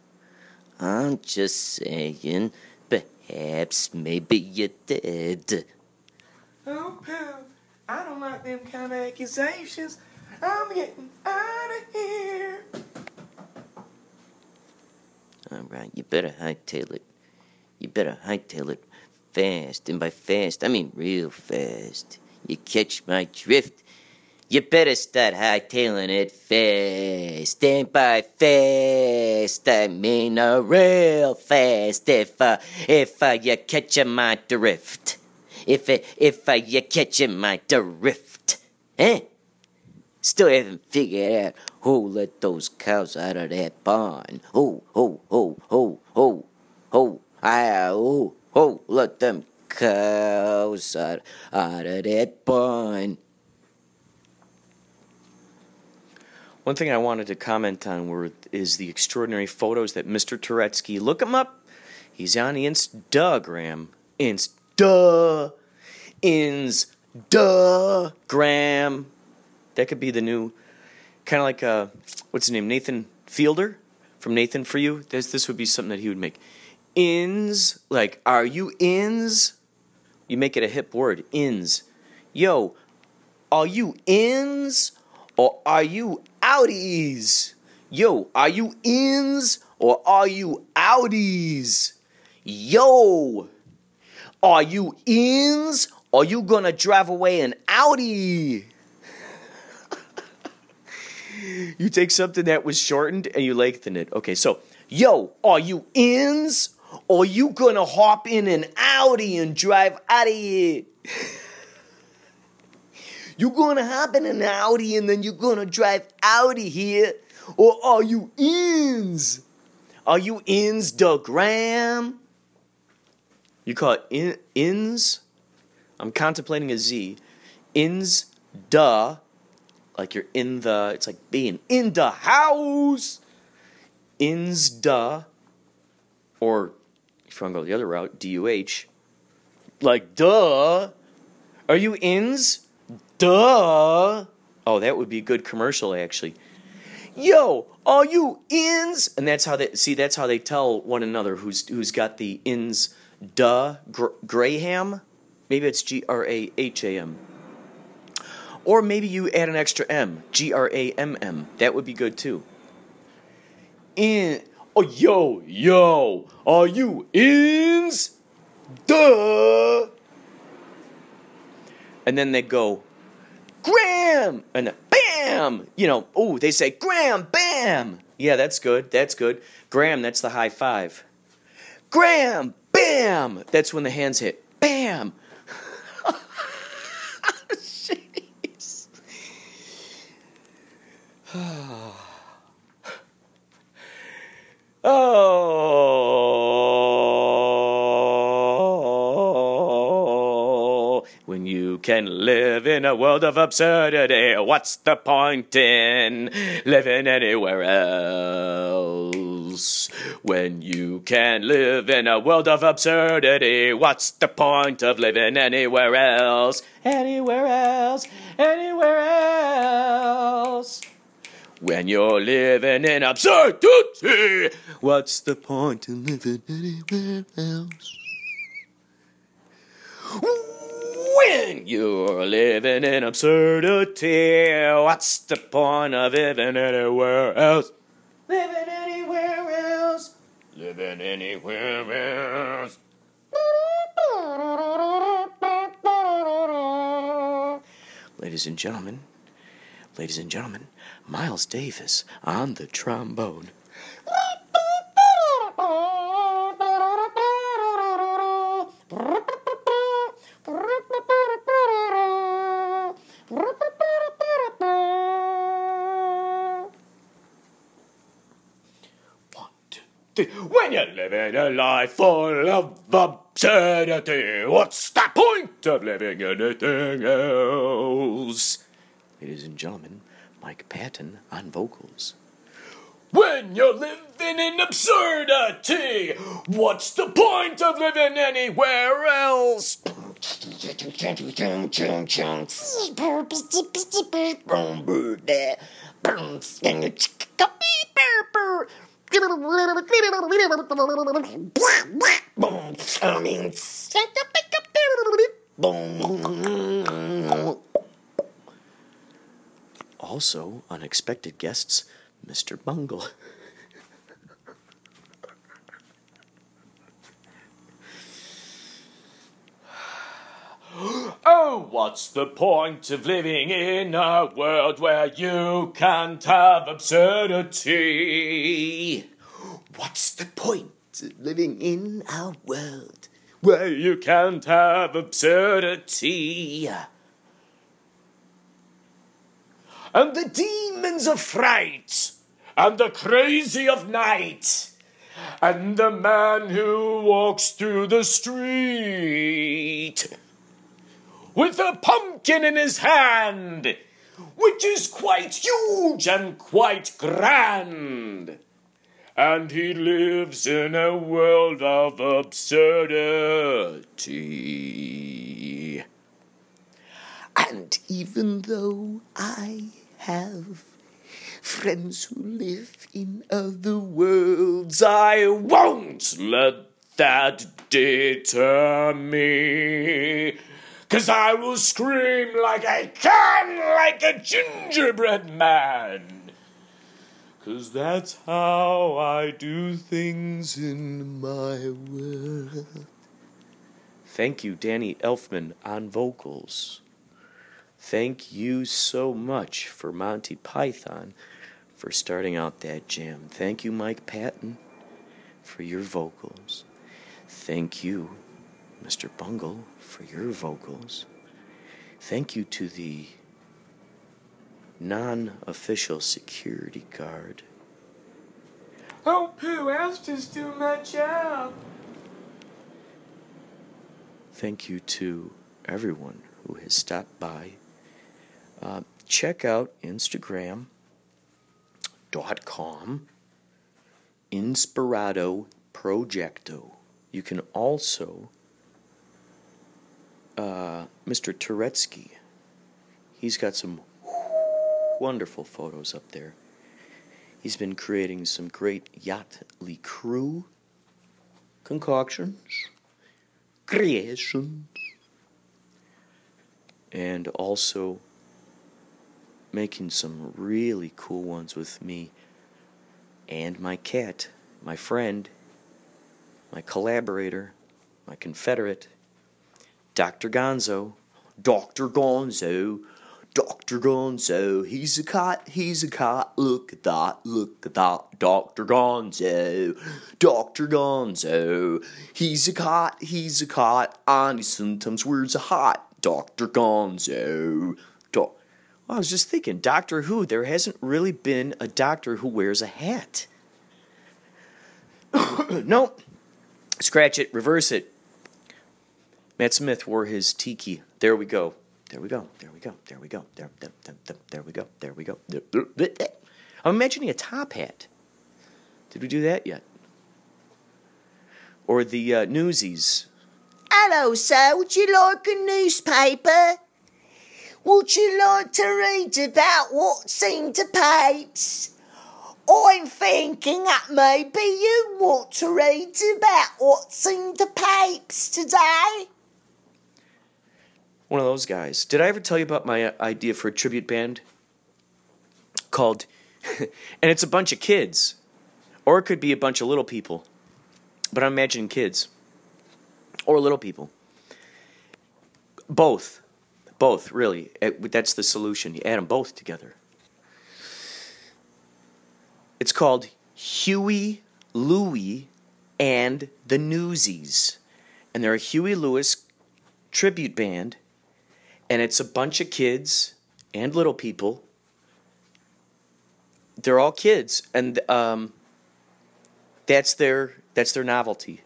I'm just saying perhaps maybe you did. Oh poo! I don't like them kind of accusations. I'm getting out of here. All right, you better hightail it. You better hightail it fast, and by fast I mean real fast. You catch my drift. You better start hightailing it fast, and by fast I mean a real fast. If uh, if uh, you catch my drift, if uh, if uh, you catch my drift, eh? Still haven't figured out who let those cows out of that barn. Who, who, who, who, who, who, ah, who, who let them cows out, out of that barn. One thing I wanted to comment on were is the extraordinary photos that Mr. Touretteski. Look him up. He's on Instagram. Insta. Instagram. That could be the new, kind of like uh, what's his name, Nathan Fielder from Nathan for You. This this would be something that he would make. Ins like, are you ins? You make it a hip word. Ins. Yo, are you ins or are you outies? Yo, are you ins or are you outies? Yo, are you ins or you gonna drive away an Audi? you take something that was shortened and you lengthen it. Okay, so yo, are you ins or you gonna hop in an Audi and drive out of here? you gonna hop in an Audi and then you're gonna drive out of here? Or are you ins? Are you ins the gram? You call it in, ins? I'm contemplating a Z. Ins duh like you're in the it's like being in the house. Ins duh. Or if you want to go the other route duh like duh. Are you ins? Duh. Oh that would be a good commercial actually. Yo are you ins? And that's how they see that's how they tell one another who's who's got the ins duh Gr- graham? Maybe it's g-r-a-h-a-m or maybe you add an extra M, G R A M M. That would be good too. In oh yo yo, are you ins? Duh. And then they go, Graham, and then, bam. You know, oh, they say Graham, bam. Yeah, that's good. That's good. Graham, that's the high five. Graham, bam. That's when the hands hit. Bam. oh, when you can live in a world of absurdity, what's the point in living anywhere else? When you can live in a world of absurdity, what's the point of living anywhere else? Anywhere else, anywhere else. When you're living in absurdity, what's the point in living anywhere else? When you're living in absurdity, what's the point of living anywhere else? Living anywhere else. Living anywhere else. Ladies and gentlemen, ladies and gentlemen, Miles Davis on the trombone. What when you're living a life full of absurdity, what's the point of living anything else? Ladies and gentlemen, Mike Patton on vocals. When you're living in absurdity, what's the point of living anywhere else? Also, unexpected guests, Mr. Bungle. Oh, what's the point of living in a world where you can't have absurdity? What's the point of living in a world where you can't have absurdity? And the demons of fright, and the crazy of night, and the man who walks through the street with a pumpkin in his hand, which is quite huge and quite grand. And he lives in a world of absurdity. And even though I have friends who live in other worlds, I won't let that deter me. Cause I will scream like I can, like a gingerbread man. Cause that's how I do things in my world. Thank you, Danny Elfman on vocals. Thank you so much for Monty Python for starting out that jam. Thank you, Mike Patton, for your vocals. Thank you, Mr. Bungle, for your vocals. Thank you to the non official security guard. Oh, Pooh, I was just doing my job. Thank you to everyone who has stopped by. Uh, check out Instagram.com Inspirado Projecto. You can also uh, Mr. Touretteski. He's got some wonderful photos up there. He's been creating some great yachtly crew concoctions, creations, and also making some really cool ones with me and my cat, my friend, my collaborator, my confederate. Dr. Gonzo. Dr. Gonzo. Dr. Gonzo. He's a cat, he's a cat. Look at that, look at that. Dr. Gonzo. Dr. Gonzo. He's a cat, he's a cat. And he sometimes wears a hat. Dr. Gonzo. Do- well, I was just thinking, Doctor Who, there hasn't really been a doctor who wears a hat. nope. Scratch it, reverse it. Matt Smith wore his tiki. There we go. There we go. There we go. There we go. There, there, there, there, there we go. There we go. There, there, there. I'm imagining a top hat. Did we do that yet? Or the uh, newsies. Hello, sir. Would you like a newspaper? Would you like to read about what's in the papers? I'm thinking that maybe you want to read about what's in the papers today. One of those guys. Did I ever tell you about my uh, idea for a tribute band? Called, and it's a bunch of kids. Or it could be a bunch of little people. But I'm imagining kids. Or little people. Both. Both, really. It- That's the solution. You add them both together. It's called Huey, Louie, and the Newsies. And they're a Huey Lewis tribute band. And it's a bunch of kids and little people. They're all kids. And um, That's their that's their novelty.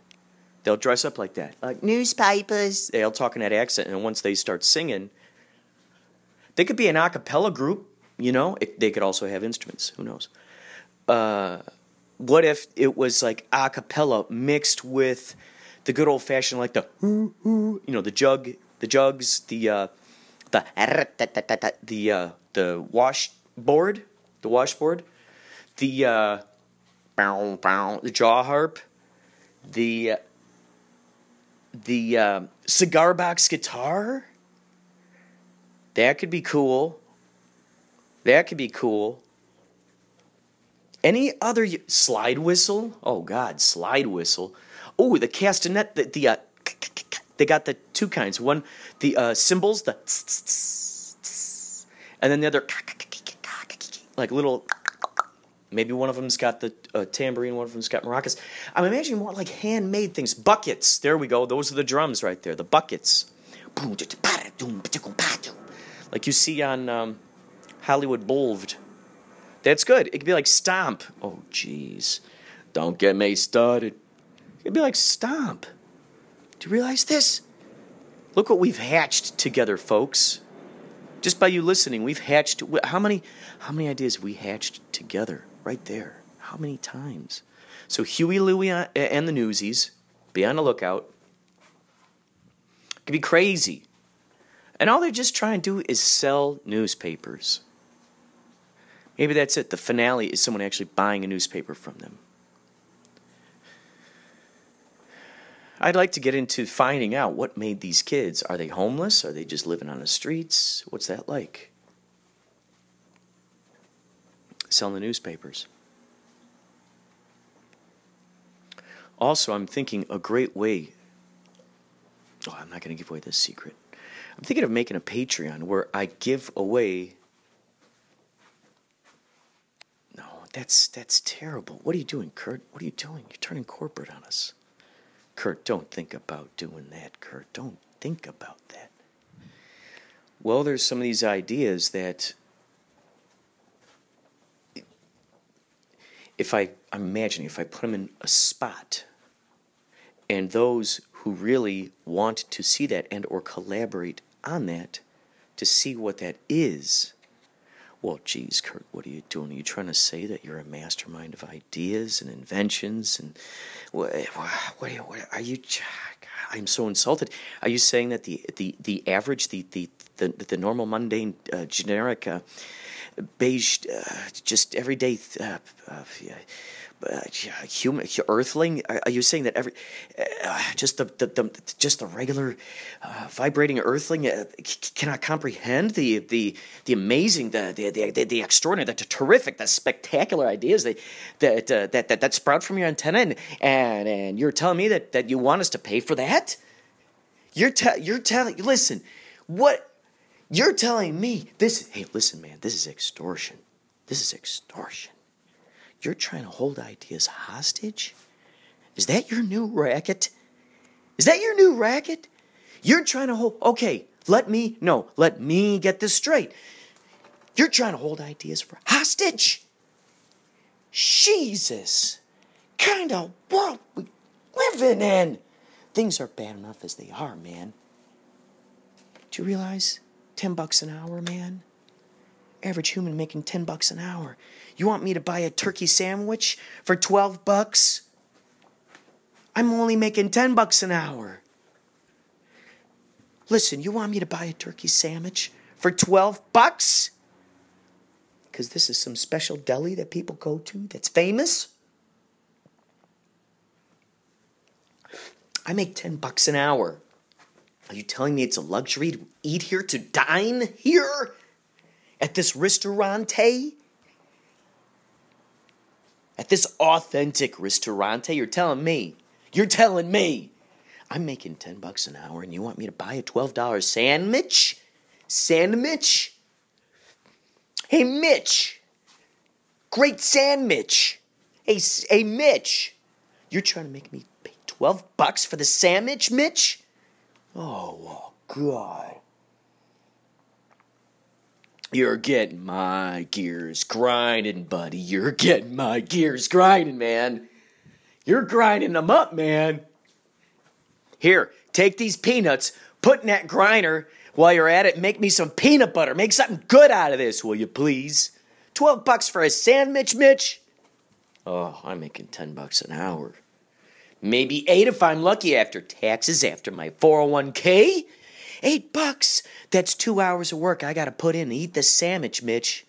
They'll dress up like that, like newspapers. They'll talk in that accent, and once they start singing, they could be an a cappella group. You know, it, they could also have instruments. Who knows? Uh, what if it was like a cappella mixed with the good old fashioned, like the you know, the jug, the jugs, the uh, the the uh, the washboard, the washboard, the uh, the jaw harp, the uh, the uh, cigar box guitar. That could be cool. That could be cool. Any other slide whistle? Oh God, slide whistle. Oh, the castanet. The, the uh, they got the two kinds. One, the uh, cymbals, the and then the other like little. Maybe one of them's got the uh, tambourine, one of them's got maracas. I'm imagining more like handmade things. Buckets. There we go. Those are the drums right there. The buckets. Like you see on um, Hollywood Boulevard. That's good. It could be like Stomp. Oh, jeez. Don't get me started. It'd be like Stomp. Do you realize this? Look what we've hatched together, folks. Just by you listening, we've hatched how many how many ideas we hatched together right there? How many times? So Huey, Louie, and the Newsies, be on the lookout. It could be crazy. And all they're just trying to do is sell newspapers. Maybe that's it. The finale is someone actually buying a newspaper from them. I'd like to get into finding out what made these kids. Are they homeless? Are they just living on the streets? What's that like? Selling the newspapers. Also, I'm thinking a great way. Oh, I'm not going to give away this secret. I'm thinking of making a Patreon where I give away No, that's that's terrible. What are you doing, Kurt? What are you doing? You're turning corporate on us. Kurt, don't think about doing that, Kurt. Don't think about that. Well, there's some of these ideas that if I I'm imagining if I put them in a spot and those who really want to see that and or collaborate on that to see what that is well, geez, Kurt, what are you doing? Are you trying to say that you're a mastermind of ideas and inventions? And what, what, what are you? I'm so insulted. Are you saying that the the the average, the the the, the normal, mundane, uh, generic, uh, beige, uh, just everyday uh, uh, human earthling? Are, you saying that every uh, just the, the, the just the regular uh, vibrating earthling uh, c- cannot comprehend the the the amazing the the the, the extraordinary the terrific the spectacular ideas that that, uh, that that that sprout from your antenna and and and you're telling me that that you want us to pay for that? You're te- you're telling listen what you're telling me this hey listen man this is extortion this is extortion you're trying to hold ideas hostage? Is that your new racket? Is that your new racket? You're trying to hold. Okay, let me. No, let me get this straight. You're trying to hold ideas for hostage. Jesus. Kind of world we living in. Things are bad enough as they are, man. Do you realize? 10 bucks an hour, man? Average human making 10 bucks an hour. You want me to buy a turkey sandwich for 12 bucks? I'm only making 10 bucks an hour. Listen, you want me to buy a turkey sandwich for 12 bucks? Because this is some special deli that people go to that's famous? I make 10 bucks an hour. Are you telling me it's a luxury to eat here, to dine here? At this restaurante? At this authentic ristorante, you're telling me, you're telling me, I'm making 10 bucks an hour and you want me to buy a $12 sandwich? Sandwich? Hey, Mitch. Great sandwich. Hey, hey, Mitch. You're trying to make me pay 12 bucks for the sandwich, Mitch? Oh God. You're getting my gears grinding, buddy. You're getting my gears grinding, man. You're grinding them up, man. Here, take these peanuts, put in that grinder. While you're at it, make me some peanut butter. Make something good out of this, will you please? 12 bucks for a sandwich, Mitch? Oh, I'm making 10 bucks an hour. Maybe 8 if I'm lucky after taxes, after my 401k. 8 bucks. That's 2 hours of work I got to put in to eat this sandwich, Mitch.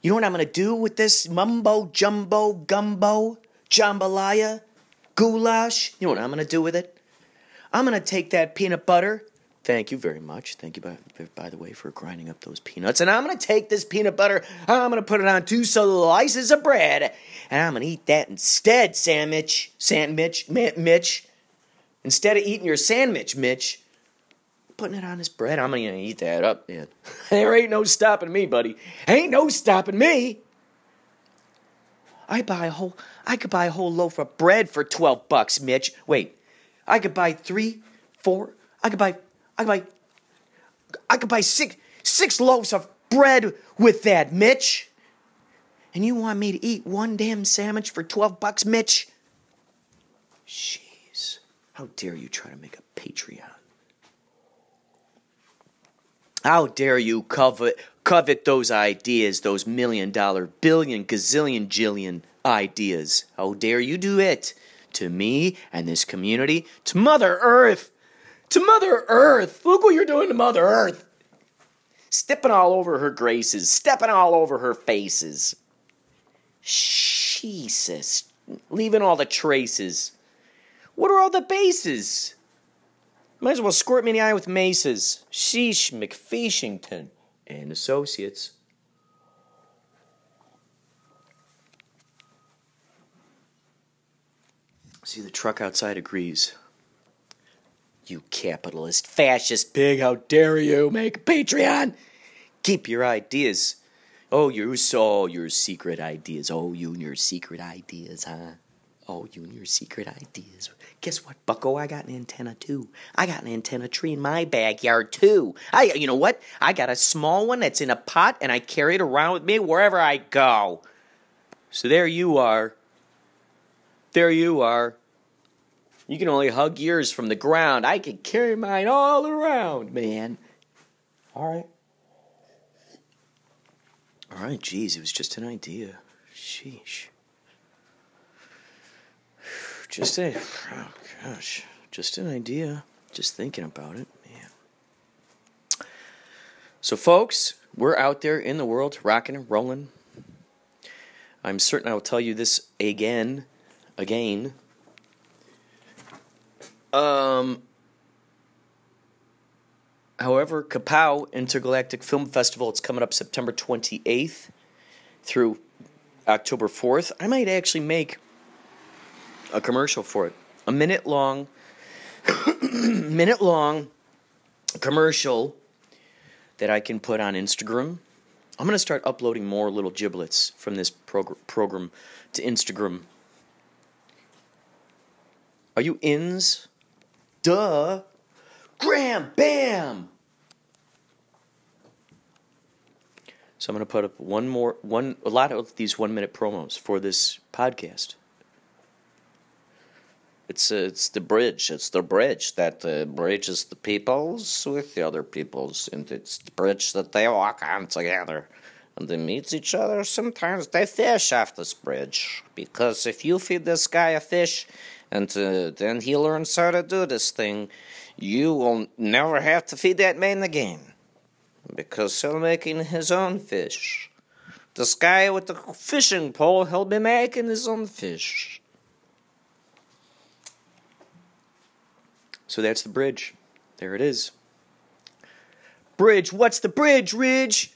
You know what I'm going to do with this mumbo jumbo gumbo jambalaya goulash? You know what I'm going to do with it? I'm going to take that peanut butter. Thank you very much. Thank you, by, by the way, for grinding up those peanuts. And I'm going to take this peanut butter, I'm going to put it on two slices of bread, and I'm going to eat that instead, sandwich. Sandwich, Mitch. Instead of eating your sandwich, Mitch, putting it on this bread, I'm to eat that up, man. there ain't no stopping me, buddy. Ain't no stopping me. I buy a whole I could buy a whole loaf of bread for 12 bucks, Mitch. Wait. I could buy 3, 4, I could buy I could buy I could buy 6 6 loaves of bread with that, Mitch. And you want me to eat one damn sandwich for 12 bucks, Mitch? Jeez. How dare you try to make a Patreon? How dare you covet covet those ideas, those million dollar, billion, gazillion, jillion ideas? How dare you do it to me and this community, to Mother Earth, to Mother Earth? Look what you're doing to Mother Earth. Stepping all over her graces, stepping all over her faces. Jesus, leaving all the traces. What are all the bases? Might as well squirt me in the eye with maces. Sheesh McFeashington and Associates. See, the truck outside agrees. You capitalist, fascist pig, how dare you make Patreon? Keep your ideas. Oh, you saw your secret ideas. Oh, you and your secret ideas, huh? Oh, you and your secret ideas. Guess what, Bucko? I got an antenna too. I got an antenna tree in my backyard too. I, you know what? I got a small one that's in a pot, and I carry it around with me wherever I go. So there you are. There you are. You can only hug yours from the ground. I can carry mine all around, man. All right. All right, geez, it was just an idea. Sheesh. Just a, oh gosh, just an idea. Just thinking about it, man. So, folks, we're out there in the world, rocking and rolling. I'm certain I will tell you this again, again. Um. However, Kapow Intergalactic Film Festival, it's coming up September 28th through October 4th. I might actually make a commercial for it. A minute long, minute long commercial that I can put on Instagram. I'm going to start uploading more little giblets from this prog- program to Instagram. Are you ins? Duh. Graham, bam! So I'm going to put up one more, one, a lot of these one minute promos for this podcast. It's it's the bridge. It's the bridge that uh, bridges the peoples with the other peoples, and it's the bridge that they walk on together. And they meet each other. Sometimes they fish off this bridge because if you feed this guy a fish, and uh, then he learns how to do this thing, you will never have to feed that man again because he'll making his own fish. This guy with the fishing pole, he'll be making his own fish. So that's the bridge. There it is. Bridge, what's the bridge, Ridge?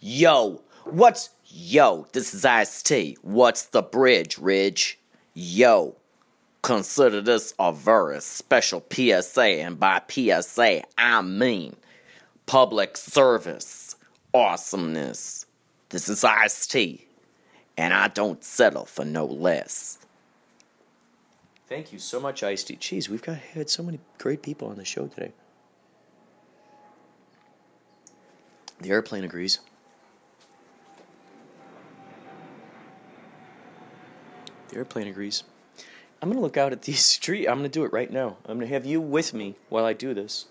Yo, what's. Yo, this is Ice T. What's the bridge, Ridge? Yo, consider this a very special PSA, and by PSA, I mean public service awesomeness. This is Ice T, and I don't settle for no less. Thank you so much, Ice T. Jeez, we've got had so many great people on the show today. The airplane agrees. The airplane agrees. I'm gonna look out at these trees. I'm gonna do it right now. I'm gonna have you with me while I do this.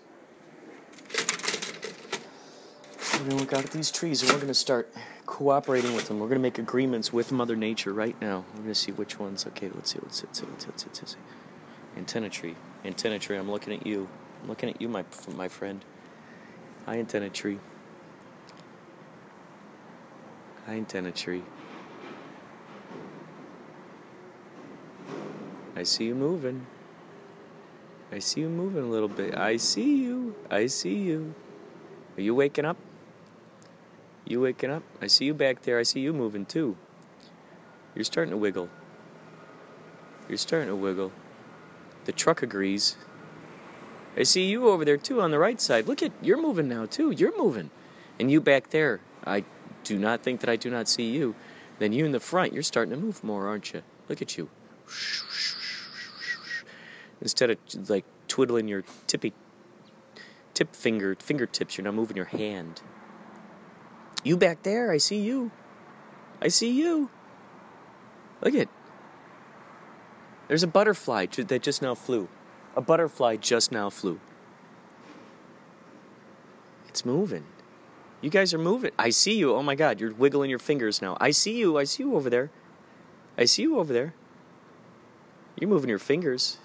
We're gonna look out at these trees and we're gonna start cooperating with them. We're gonna make agreements with Mother Nature right now. We're gonna see which ones. Okay, let's see. Let's see. Let's see. Let's see. Let's see. Let's see. Antenna tree. Antenna tree. I'm looking at you. I'm looking at you, my my friend. Hi, antenna tree. Hi, antenna tree. I see you moving. I see you moving a little bit. I see you. I see you. Are you waking up? You waking up? I see you back there. I see you moving too. You're starting to wiggle. You're starting to wiggle. The truck agrees. I see you over there too on the right side. Look at you're moving now too. You're moving. And you back there. I do not think that I do not see you. Then you in the front, you're starting to move more, aren't you? Look at you. Instead of like twiddling your tippy tip finger fingertips, you're now moving your hand. You back there, I see you. I see you. Look at. There's a butterfly that just now flew. A butterfly just now flew. It's moving. You guys are moving. I see you. Oh my god, you're wiggling your fingers now. I see you. I see you over there. I see you over there. You're moving your fingers.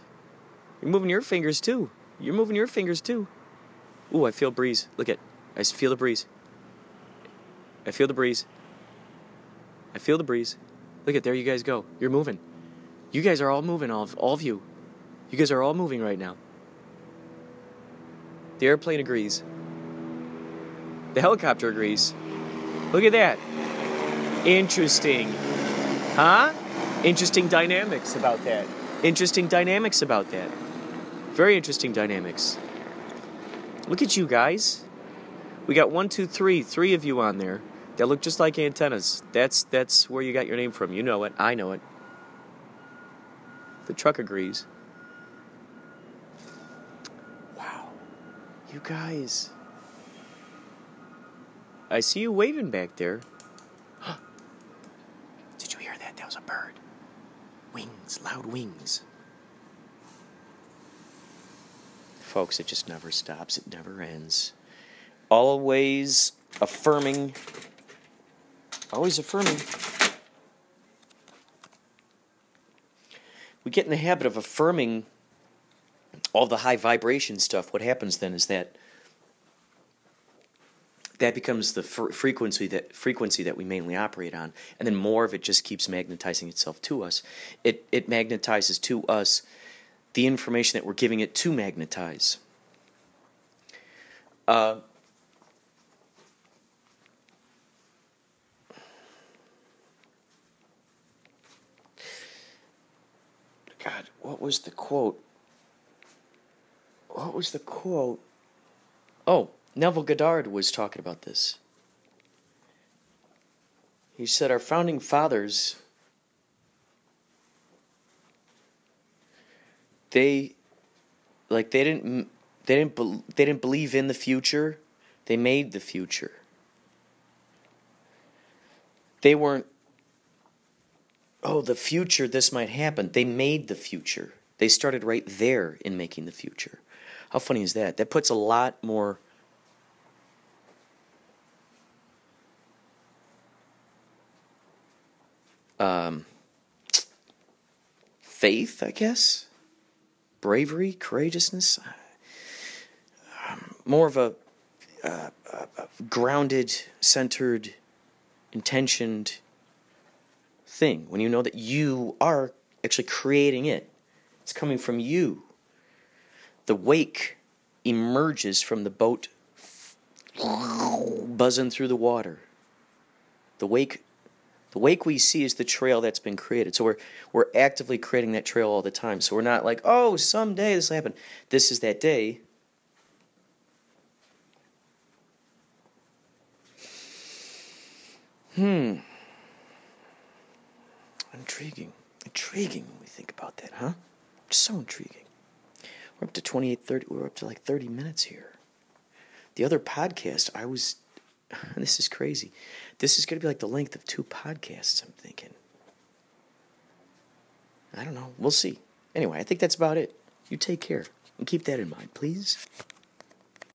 You're moving your fingers too. You're moving your fingers too. Ooh, I feel breeze. Look at. I feel the breeze. I feel the breeze. I feel the breeze. Look at there you guys go. You're moving. You guys are all moving, all of, all of you. You guys are all moving right now. The airplane agrees. The helicopter agrees. Look at that. Interesting. Huh? Interesting dynamics about that. Interesting dynamics about that. Very interesting dynamics. Look at you guys. We got one, two, three, three of you on there that look just like antennas. That's that's where you got your name from. You know it. I know it. The truck agrees. Wow. You guys. I see you waving back there. Did you hear that? That was a bird. Wings, loud wings. Folks, it just never stops, it never ends. Always affirming, always affirming. We get in the habit of affirming all the high vibration stuff. What happens then is that that becomes the fr- frequency that frequency that we mainly operate on, and then more of it just keeps magnetizing itself to us. It it magnetizes to us the information that we're giving it to magnetize. Uh, God, what was the quote? What was the quote? Oh, Neville Goddard was talking about this. He said, Our founding fathers, they, like, they didn't, they didn't, bel they didn't believe in the future. They made the future. They weren't, oh, the future, this might happen. They made the future. They started right there in making the future. How funny is that? That puts a lot more um, faith, I guess, bravery, courageousness, um, more of a, uh, a grounded, centered, intentioned thing when you know that you are actually creating it. It's coming from you. The wake emerges from the boat buzzing through the water. The wake the wake we see is the trail that's been created. So we're we're actively creating that trail all the time. So we're not like, oh, someday this will happen. This is that day. Hmm. Intriguing. Intriguing when we think about that, huh? Just so intriguing. We're up to 28, 30, we're up to like 30 minutes here. The other podcast, I was, this is crazy. This is going to be like the length of two podcasts, I'm thinking. I don't know. We'll see. Anyway, I think that's about it. You take care and keep that in mind, please.